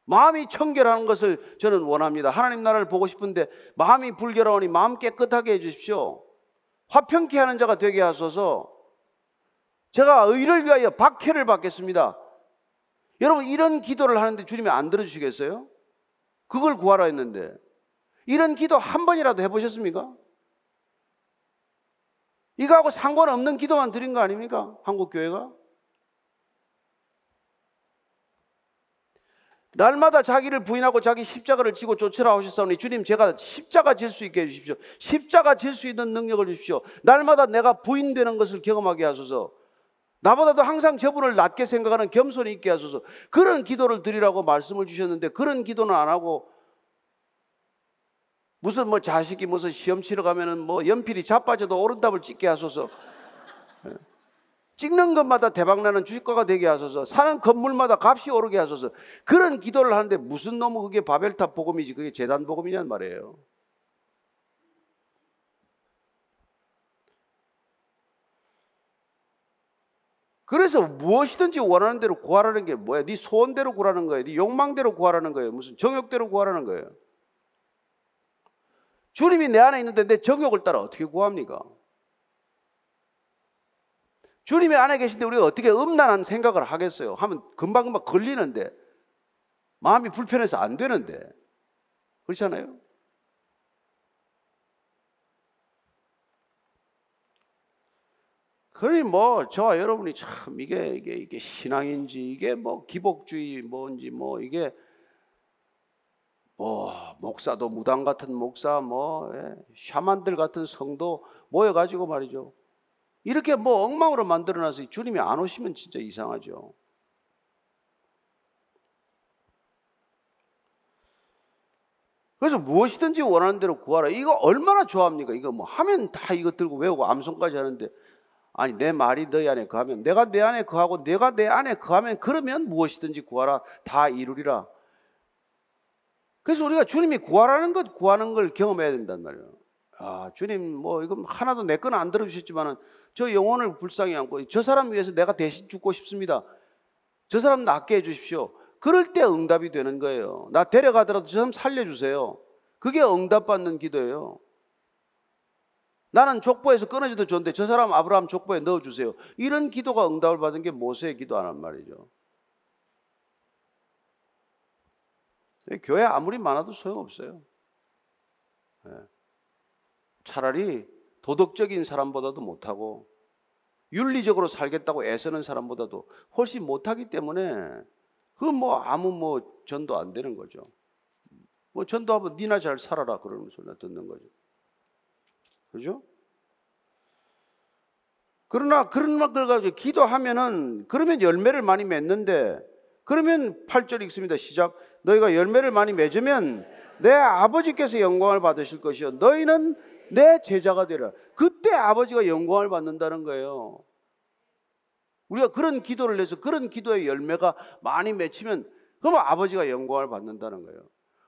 마음이 청결한 것을 저는 원합니다. 하나님 나라를 보고 싶은데 마음이 불결하니 마음 깨끗하게 해 주십시오. 화평케 하는 자가 되게 하소서. 제가 의를 위하여 박해를 받겠습니다. 여러분 이런 기도를 하는데 주님이 안 들어주시겠어요? 그걸 구하라 했는데 이런 기도 한 번이라도 해보셨습니까? 이거하고 상관없는 기도만 드린 거 아닙니까? 한국 교회가? 날마다 자기를 부인하고 자기 십자가를 지고 쫓으라 하셨사오니 주님 제가 십자가 질 수 있게 해주십시오. 십자가 질 수 있는 능력을 주십시오. 날마다 내가 부인되는 것을 경험하게 하소서. 나보다도 항상 저분을 낮게 생각하는 겸손이 있게 하소서. 그런 기도를 드리라고 말씀을 주셨는데 그런 기도는 안 하고 무슨 뭐 자식이 무슨 시험 치러 가면은 뭐 연필이 자빠져도 오른답을 찍게 하소서. 예. 찍는 것마다 대박나는 주식가가 되게 하소서. 사는 건물마다 값이 오르게 하소서. 그런 기도를 하는데 무슨 놈의 그게 바벨탑 복음이지 그게 재단 복음이냔 말이에요. 그래서 무엇이든지 원하는 대로 구하라는 게 뭐야? 네 소원대로 구하라는 거예요. 네 욕망대로 구하라는 거예요. 무슨 정욕대로 구하라는 거예요. 주님이 내 안에 있는데 내 정욕을 따라 어떻게 구합니까? 주님이 안에 계신데 우리가 어떻게 음란한 생각을 하겠어요? 하면 금방금방 걸리는데 마음이 불편해서 안 되는데 그렇잖아요? 그러니 뭐 저와 여러분이 참 이게 이게 이게 신앙인지 이게 뭐 기복주의 뭔지 뭐 이게 뭐 목사도 무당 같은 목사 뭐 예, 샤만들 같은 성도 모여 가지고 말이죠. 이렇게 뭐 엉망으로 만들어놔서 주님이 안 오시면 진짜 이상하죠. 그래서 무엇이든지 원하는 대로 구하라. 이거 얼마나 좋아합니까? 이거 뭐 하면 다 이거 들고 외우고 암송까지 하는데 아니 내 말이 너희 안에 거하면 내가 내 안에 거하고 내가 내 안에 거하면 그러면 무엇이든지 구하라 다 이루리라. 그래서 우리가 주님이 구하라는 것, 구하는 걸 경험해야 된단 말이에요. 아, 주님, 뭐, 이거 하나도 내 건 안 들어주셨지만은 저 영혼을 불쌍히 안고 저 사람 위해서 내가 대신 죽고 싶습니다. 저 사람 낫게 해주십시오. 그럴 때 응답이 되는 거예요. 나 데려가더라도 저 사람 살려주세요. 그게 응답받는 기도예요. 나는 족보에서 끊어져도 좋은데 저 사람 아브라함 족보에 넣어주세요. 이런 기도가 응답을 받은 게 모세의 기도하는 말이죠. 교회 아무리 많아도 소용없어요. 예. 차라리 도덕적인 사람보다도 못하고 윤리적으로 살겠다고 애쓰는 사람보다도 훨씬 못하기 때문에 그뭐 아무 뭐 전도 안 되는 거죠. 뭐 전도하면 니나 잘 살아라 그러는 소리 듣는 거죠. 그죠? 그러나 그런 걸 가지고 기도하면은 그러면 열매를 많이 맺는데 그러면 8절 읽습니다. 시작. 너희가 열매를 많이 맺으면 내 아버지께서 영광을 받으실 것이요 너희는 내 제자가 되라. 그때 아버지가 영광을 받는다는 거예요. 우리가 그런 기도를 해서 그런 기도의 열매가 많이 맺히면 그럼 아버지가 영광을 받는다는 거예요.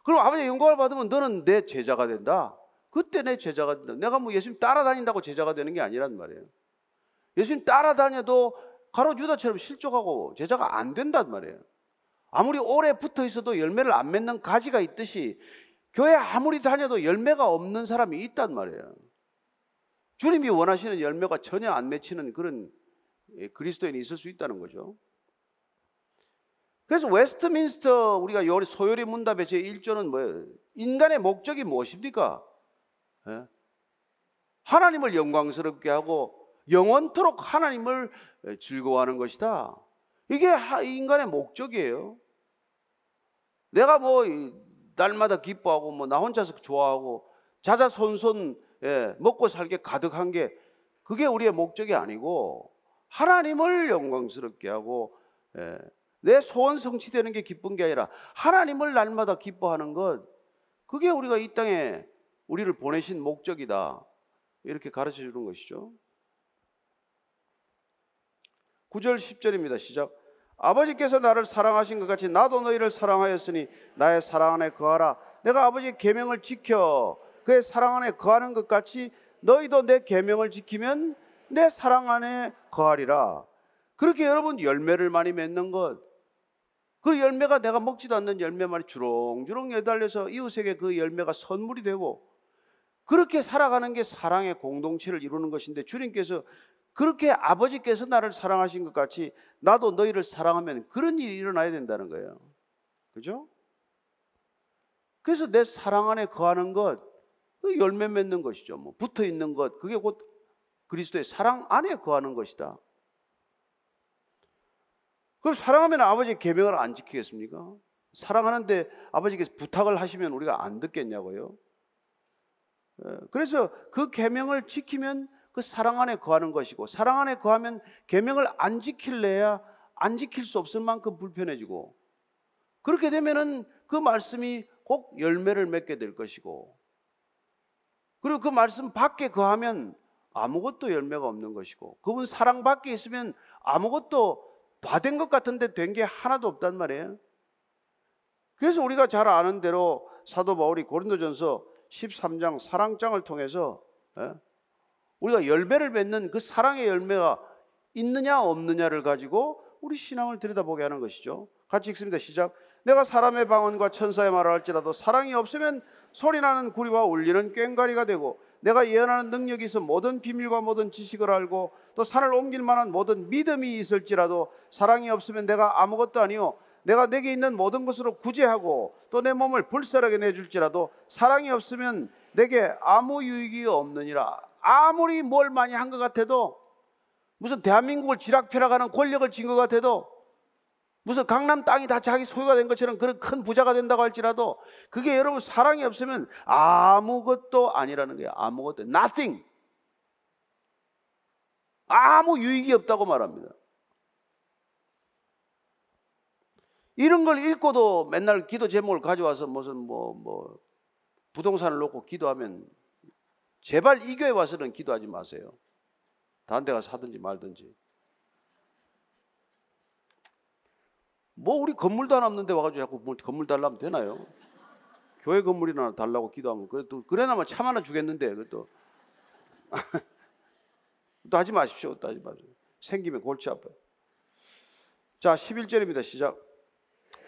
그럼 아버지 영광을 받으면 너는 내 제자가 된다. 그때 내 제자가 된다. 내가 뭐 예수님 따라다닌다고 제자가 되는 게 아니란 말이에요. 예수님 따라다녀도 가로 유다처럼 실족하고 제자가 안 된단 말이에요. 아무리 오래 붙어 있어도 열매를 안 맺는 가지가 있듯이 교회 아무리 다녀도 열매가 없는 사람이 있단 말이에요. 주님이 원하시는 열매가 전혀 안 맺히는 그런 예, 그리스도인이 있을 수 있다는 거죠. 그래서 웨스트민스터 우리가 소요리 문답의 제 1조는 뭐예요? 인간의 목적이 무엇입니까? 예? 하나님을 영광스럽게 하고 영원토록 하나님을 즐거워하는 것이다. 이게 인간의 목적이에요. 내가 뭐 날마다 기뻐하고 뭐 나 혼자서 좋아하고 자자손손 예, 먹고 살게 가득한 게 그게 우리의 목적이 아니고 하나님을 영광스럽게 하고 예, 내 소원 성취되는 게 기쁜 게 아니라 하나님을 날마다 기뻐하는 것 그게 우리가 이 땅에 우리를 보내신 목적이다 이렇게 가르쳐 주는 것이죠. 9절 10절입니다. 시작. 아버지께서 나를 사랑하신 것 같이 나도 너희를 사랑하였으니 나의 사랑 안에 거하라. 내가 아버지의 계명을 지켜 그의 사랑 안에 거하는 것 같이 너희도 내 계명을 지키면 내 사랑 안에 거하리라. 그렇게 여러분 열매를 많이 맺는 것. 그 열매가 내가 먹지도 않는 열매만이 주렁주렁 매달려서 이웃에게 그 열매가 선물이 되고 그렇게 살아가는 게 사랑의 공동체를 이루는 것인데 주님께서 그렇게 아버지께서 나를 사랑하신 것 같이 나도 너희를 사랑하면 그런 일이 일어나야 된다는 거예요. 그죠? 그래서 내 사랑 안에 거하는 것, 그 열매 맺는 것이죠. 뭐 붙어 있는 것, 그게 곧 그리스도의 사랑 안에 거하는 것이다. 그럼 사랑하면 아버지의 계명을 안 지키겠습니까? 사랑하는데 아버지께서 부탁을 하시면 우리가 안 듣겠냐고요? 예, 그래서 그 계명을 지키면 그 사랑 안에 거하는 것이고 사랑 안에 거하면 계명을 안 지킬래야 안 지킬 수 없을 만큼 불편해지고 그렇게 되면은 그 말씀이 꼭 열매를 맺게 될 것이고 그리고 그 말씀 밖에 거하면 아무것도 열매가 없는 것이고 그분 사랑 밖에 있으면 아무것도 다 된 것 같은데 된 게 하나도 없단 말이에요. 그래서 우리가 잘 아는 대로 사도 바울이 고린도전서 13장 사랑장을 통해서 예? 우리가 열매를 맺는 그 사랑의 열매가 있느냐 없느냐를 가지고 우리 신앙을 들여다보게 하는 것이죠. 같이 읽습니다. 시작. 내가 사람의 방언과 천사의 말을 할지라도 사랑이 없으면 소리나는 구리와 울리는 꽹과리가 되고 내가 예언하는 능력이 있어 모든 비밀과 모든 지식을 알고 또 산을 옮길 만한 모든 믿음이 있을지라도 사랑이 없으면 내가 아무것도 아니요 내가 내게 있는 모든 것으로 구제하고 또 내 몸을 불살하게 내줄지라도 사랑이 없으면 내게 아무 유익이 없느니라 아무리 뭘 많이 한 것 같아도 무슨 대한민국을 쥐락펴락하는 권력을 쥔 것 같아도 무슨 강남 땅이 다 자기 소유가 된 것처럼 그런 큰 부자가 된다고 할지라도 그게 여러분 사랑이 없으면 아무것도 아니라는 거예요. 아무것도 nothing. 아무 유익이 없다고 말합니다. 이런 걸 읽고도 맨날 기도 제목을 가져와서 무슨 뭐, 뭐, 부동산을 놓고 기도하면 제발 이 교회 와서는 기도하지 마세요. 다른 데 가서 하든지 말든지. 뭐 우리 건물도 하나 없는데 와가지고 자꾸 뭐 건물 달라면 되나요? 교회 건물이나 달라고 기도하면 그래도 그래나마 참 하나 주겠는데 그것도 또 하지 마십시오. 또 하지 마십시오. 생기면 골치 아파요. 자, 11절입니다. 시작.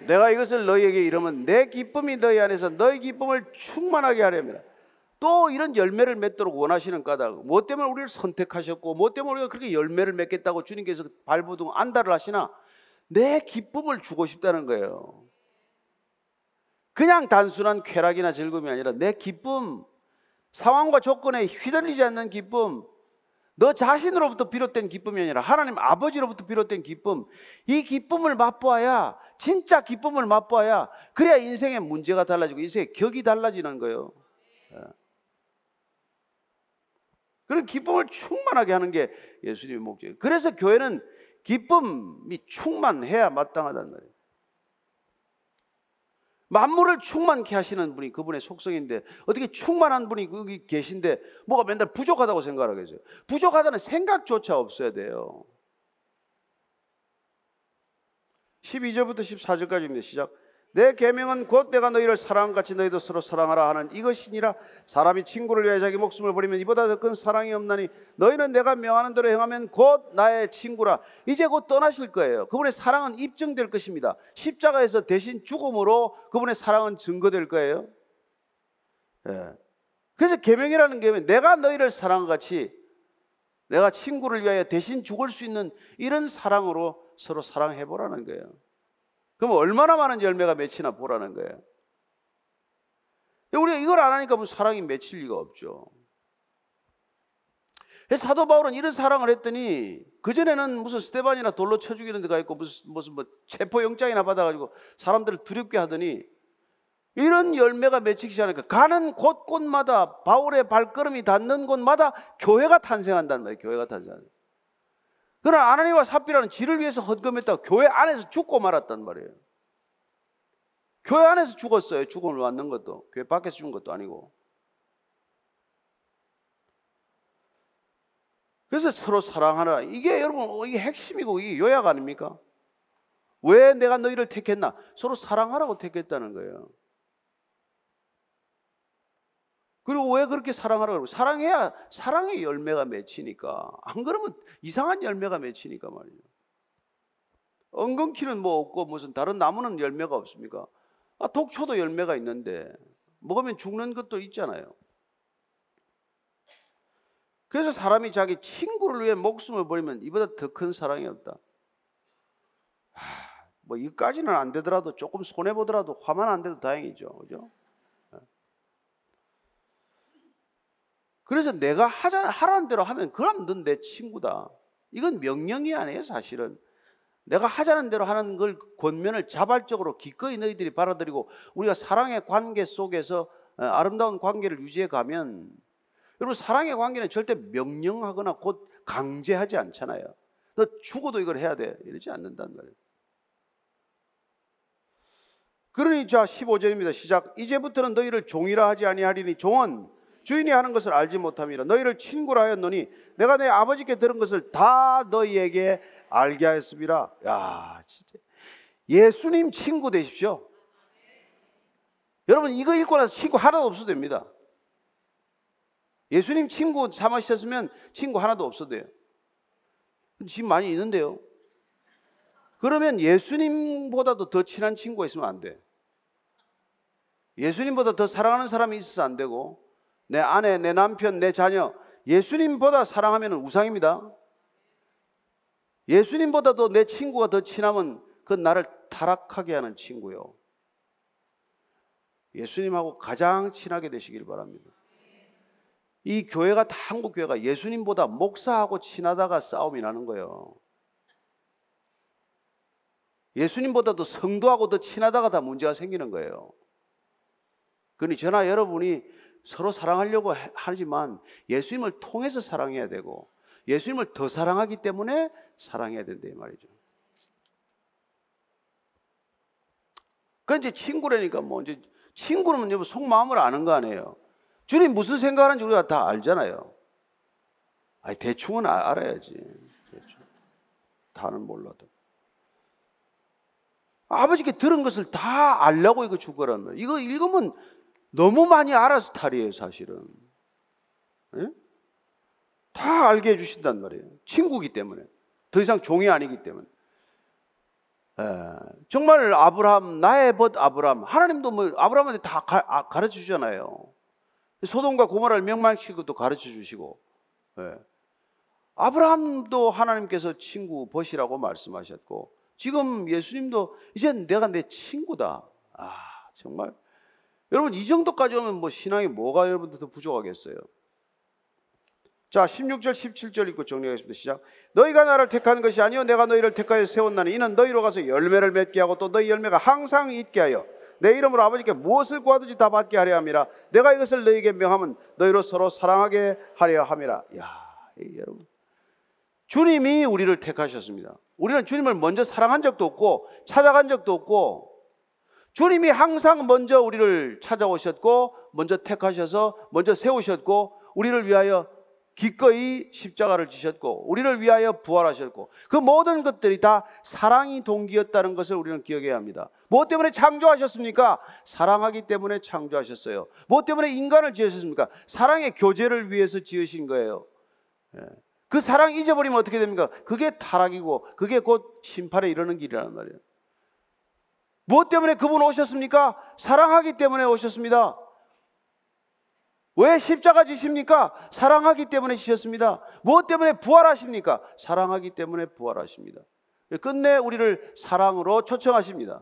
내가 이것을 너희에게 이르면 내 기쁨이 너희 안에서 너희 기쁨을 충만하게 하려면 또 이런 열매를 맺도록 원하시는 까닭 뭐 때문에 우리를 선택하셨고 뭐 때문에 우리가 그렇게 열매를 맺겠다고 주님께서 발부둥 안달을 하시나 내 기쁨을 주고 싶다는 거예요. 그냥 단순한 쾌락이나 즐거움이 아니라 내 기쁨, 상황과 조건에 휘둘리지 않는 기쁨, 너 자신으로부터 비롯된 기쁨이 아니라 하나님 아버지로부터 비롯된 기쁨, 이 기쁨을 맛보아야, 진짜 기쁨을 맛보아야, 그래야 인생의 문제가 달라지고 인생의 격이 달라지는 거예요. 예. 그런 기쁨을 충만하게 하는 게 예수님의 목적이에요. 그래서 교회는 기쁨이 충만해야 마땅하단 말이에요. 만물을 충만케 하시는 분이 그분의 속성인데 어떻게 충만한 분이 거기 계신데 뭐가 맨날 부족하다고 생각하겠어요? 부족하다는 생각조차 없어야 돼요. 12절부터 14절까지입니다. 시작. 내 계명은 곧 내가 너희를 사랑같이 너희도 서로 사랑하라 하는 이것이니라. 사람이 친구를 위하여 자기 목숨을 버리면 이보다 더 큰 사랑이 없나니 너희는 내가 명하는 대로 행하면 곧 나의 친구라. 이제 곧 떠나실 거예요. 그분의 사랑은 입증될 것입니다. 십자가에서 대신 죽음으로 그분의 사랑은 증거될 거예요. 예. 그래서 계명이라는 게 내가 너희를 사랑같이 내가 친구를 위하여 대신 죽을 수 있는 이런 사랑으로 서로 사랑해 보라는 거예요 그럼 얼마나 많은 열매가 맺히나 보라는 거예요. 우리가 이걸 안 하니까 무슨 사랑이 맺힐 리가 없죠. 사도 바울은 이런 사랑을 했더니 그전에는 무슨 스테반이나 돌로 쳐 죽이는 데가 있고 무슨 무슨 뭐 체포 영장이나 받아가지고 사람들을 두렵게 하더니 이런 열매가 맺히기 시작하니까 가는 곳곳마다 바울의 발걸음이 닿는 곳마다 교회가 탄생한다는 말이에요. 교회가 탄생한다. 그러나 아나니와 삽비라는 지를 위해서 헌금했다가 교회 안에서 죽고 말았단 말이에요. 교회 안에서 죽었어요. 죽음을 맞는 것도. 교회 밖에서 죽은 것도 아니고. 그래서 서로 사랑하라. 이게 여러분, 이게 핵심이고 이게 요약 아닙니까? 왜 내가 너희를 택했나? 서로 사랑하라고 택했다는 거예요. 그리고 왜 그렇게 사랑하라고 사랑해야 사랑의 열매가 맺히니까 안 그러면 이상한 열매가 맺히니까 말이죠. 엉겅퀴는 뭐 없고 무슨 다른 나무는 열매가 없습니까? 아, 독초도 열매가 있는데 먹으면 죽는 것도 있잖아요. 그래서 사람이 자기 친구를 위해 목숨을 버리면 이보다 더 큰 사랑이 없다. 하, 뭐 이까지는 안 되더라도 조금 손해 보더라도 화만 안 돼도 다행이죠, 그죠? 그래서 내가 하자, 하라는 대로 하면 그럼 넌 내 친구다. 이건 명령이 아니에요, 사실은. 내가 하자는 대로 하는 걸 권면을 자발적으로 기꺼이 너희들이 받아들이고 우리가 사랑의 관계 속에서 어, 아름다운 관계를 유지해 가면 여러분 사랑의 관계는 절대 명령하거나 곧 강제하지 않잖아요. 너 죽어도 이걸 해야 돼. 이러지 않는단 말이에요. 그러니 자 15절입니다. 시작. 이제부터는 너희를 종이라 하지 아니하리니 종은 주인이 하는 것을 알지 못함이라 너희를 친구라 하였노니 내가 내 아버지께 들은 것을 다 너희에게 알게 하였습니다. 야, 진짜 예수님 친구 되십시오. 여러분 이거 읽고 나서 친구 하나도 없어도 됩니다. 예수님 친구 삼으셨으면 친구 하나도 없어도 돼요. 지금 많이 있는데요. 그러면 예수님보다도 더 친한 친구가 있으면 안 돼. 예수님보다 더 사랑하는 사람이 있어서 안 되고 내 아내, 내 남편, 내 자녀 예수님보다 사랑하면 우상입니다. 예수님보다도 내 친구가 더 친하면 그 나를 타락하게 하는 친구요. 예수님하고 가장 친하게 되시길 바랍니다. 이 교회가 다 한국 교회가 예수님보다 목사하고 친하다가 싸움이 나는 거예요. 예수님보다도 성도하고 더 친하다가 다 문제가 생기는 거예요. 그러니 저나 여러분이 서로 사랑하려고 하지만 예수님을 통해서 사랑해야 되고 예수님을 더 사랑하기 때문에 사랑해야 된다 이 말이죠. 그 이제 친구라니까 뭐 이제 친구는 이제 속마음을 아는 거 아니에요. 주님 무슨 생각하는지 우리가 다 알잖아요. 아니 대충은 아, 알아야지. 대충. 다는 몰라도. 아버지께 들은 것을 다 알라고 이거 죽어라는 이거 읽으면 너무 많이 알아서 탈이에요, 사실은. 예? 다 알게 해주신단 말이에요. 친구기 때문에. 더 이상 종이 아니기 때문에. 예, 정말 아브라함, 나의 벗 아브라함. 하나님도 뭐 아브라함한테 다 가, 아, 가르쳐 주잖아요. 소돔과 고모라를 명망시키고도 가르쳐 주시고. 예. 아브라함도 하나님께서 친구 벗이라고 말씀하셨고, 지금 예수님도 이제 내가 내 친구다. 아, 정말. 여러분, 이 정도까지 오면 뭐 신앙이 뭐가 여러분들 더 부족하겠어요? 자, 16절, 17절 읽고 정리하겠습니다. 시작. 너희가 나를 택하는 것이 아니요 내가 너희를 택하여 세웠나니 이는 너희로 가서 열매를 맺게 하고 또 너희 열매가 항상 있게 하여 내 이름으로 아버지께 무엇을 구하든지 다 받게 하려 함이라. 내가 이것을 너희에게 명하면 너희로 서로 사랑하게 하려 함이라. 야, 여러분. 주님이 우리를 택하셨습니다. 우리는 주님을 먼저 사랑한 적도 없고 찾아간 적도 없고 주님이 항상 먼저 우리를 찾아오셨고 먼저 택하셔서 먼저 세우셨고 우리를 위하여 기꺼이 십자가를 지셨고 우리를 위하여 부활하셨고 그 모든 것들이 다 사랑이 동기였다는 것을 우리는 기억해야 합니다. 무엇 때문에 창조하셨습니까? 사랑하기 때문에 창조하셨어요. 무엇 때문에 인간을 지으셨습니까? 사랑의 교제를 위해서 지으신 거예요. 예. 그 사랑 잊어버리면 어떻게 됩니까? 그게 타락이고 그게 곧 심판에 이르는 길이라는 말이에요. 무엇 때문에 그분 오셨습니까? 사랑하기 때문에 오셨습니다. 왜 십자가 지십니까? 사랑하기 때문에 지셨습니다. 무엇 때문에 부활하십니까? 사랑하기 때문에 부활하십니다. 끝내 우리를 사랑으로 초청하십니다.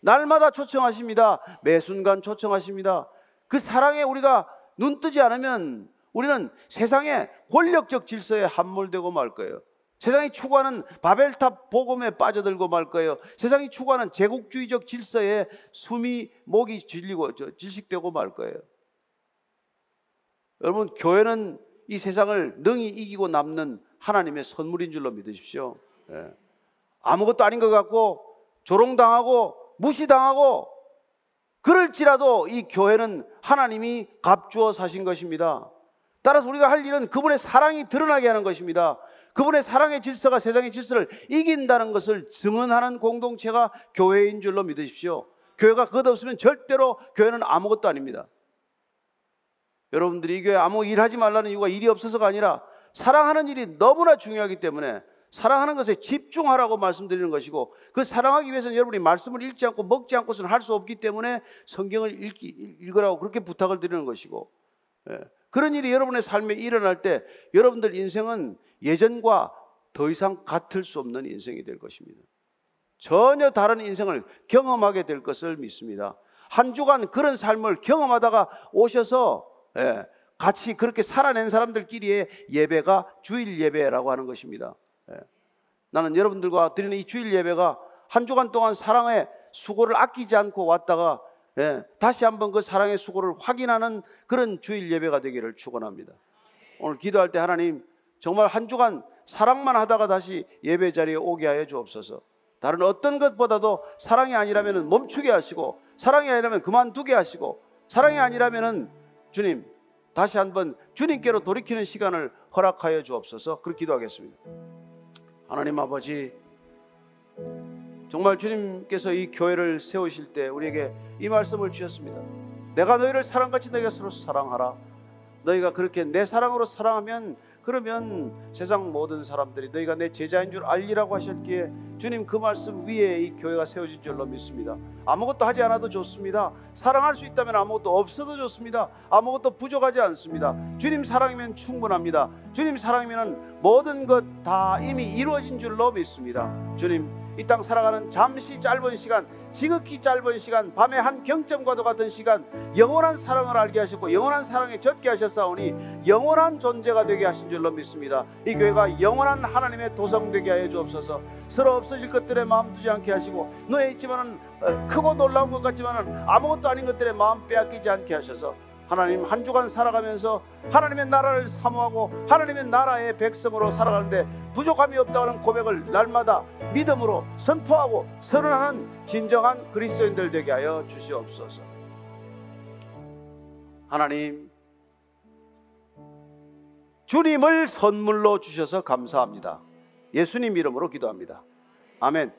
날마다 초청하십니다. 매 순간 초청하십니다. 그 사랑에 우리가 눈 뜨지 않으면 우리는 세상의 권력적 질서에 함몰되고 말 거예요. 세상이 추구하는 바벨탑 복음에 빠져들고 말 거예요. 세상이 추구하는 제국주의적 질서에 숨이 목이 질리고 질식되고 말 거예요. 여러분, 교회는 이 세상을 능히 이기고 남는 하나님의 선물인 줄로 믿으십시오. 예. 아무것도 아닌 것 같고, 조롱당하고, 무시당하고, 그럴지라도 이 교회는 하나님이 값주어 사신 것입니다. 따라서 우리가 할 일은 그분의 사랑이 드러나게 하는 것입니다. 그분의 사랑의 질서가 세상의 질서를 이긴다는 것을 증언하는 공동체가 교회인 줄로 믿으십시오. 교회가 그것 없으면 절대로 교회는 아무것도 아닙니다. 여러분들이 이 교회 아무 일 하지 말라는 이유가 일이 없어서가 아니라 사랑하는 일이 너무나 중요하기 때문에 사랑하는 것에 집중하라고 말씀드리는 것이고 그 사랑하기 위해서는 여러분이 말씀을 읽지 않고 먹지 않고서는 할 수 없기 때문에 성경을 읽기, 읽으라고 그렇게 부탁을 드리는 것이고 예. 그런 일이 여러분의 삶에 일어날 때 여러분들 인생은 예전과 더 이상 같을 수 없는 인생이 될 것입니다. 전혀 다른 인생을 경험하게 될 것을 믿습니다. 한 주간 그런 삶을 경험하다가 오셔서 예, 같이 그렇게 살아낸 사람들끼리의 예배가 주일 예배라고 하는 것입니다. 예. 나는 여러분들과 드리는 이 주일 예배가 한 주간 동안 사랑의 수고를 아끼지 않고 왔다가 예, 다시 한번 그 사랑의 수고를 확인하는 그런 주일 예배가 되기를 축원합니다. 오늘 기도할 때 하나님 정말 한 주간 사랑만 하다가 다시 예배 자리에 오게 하여 주옵소서. 다른 어떤 것보다도 사랑이 아니라면 멈추게 하시고 사랑이 아니라면 그만두게 하시고 사랑이 아니라면 주님 다시 한번 주님께로 돌이키는 시간을 허락하여 주옵소서. 그렇게 기도하겠습니다. 하나님 아버지 정말 주님께서 이 교회를 세우실 때 우리에게 이 말씀을 주셨습니다. 내가 너희를 사랑같이 너희가 서로 사랑하라. 너희가 그렇게 내 사랑으로 사랑하면 그러면 세상 모든 사람들이 너희가 내 제자인 줄 알리라고 하셨기에 주님 그 말씀 위에 이 교회가 세워진 줄로 믿습니다. 아무것도 하지 않아도 좋습니다. 사랑할 수 있다면 아무것도 없어도 좋습니다. 아무것도 부족하지 않습니다. 주님 사랑이면 충분합니다. 주님 사랑이면 모든 것 다 이미 이루어진 줄로 믿습니다. 주님 이 땅 살아가는 잠시 짧은 시간, 지극히 짧은 시간, 밤의 한 경점과도 같은 시간, 영원한 사랑을 알게 하셨고 영원한 사랑에 젖게 하셨사오니 영원한 존재가 되게 하신 줄로 믿습니다. 이 교회가 영원한 하나님의 도성 되게 하여 주옵소서. 서로 없어질 것들에 마음 두지 않게 하시고 너에 있지만은 어, 크고 놀라운 것 같지만은 아무것도 아닌 것들에 마음 빼앗기지 않게 하셔서 하나님 한 주간 살아가면서 하나님의 나라를 사모하고 하나님의 나라의 백성으로 살아가는데 부족함이 없다는 고백을 날마다 믿음으로 선포하고 선언하는 진정한 그리스도인들 되게 하여 주시옵소서. 하나님 주님을 선물로 주셔서 감사합니다. 예수님 이름으로 기도합니다. 아멘.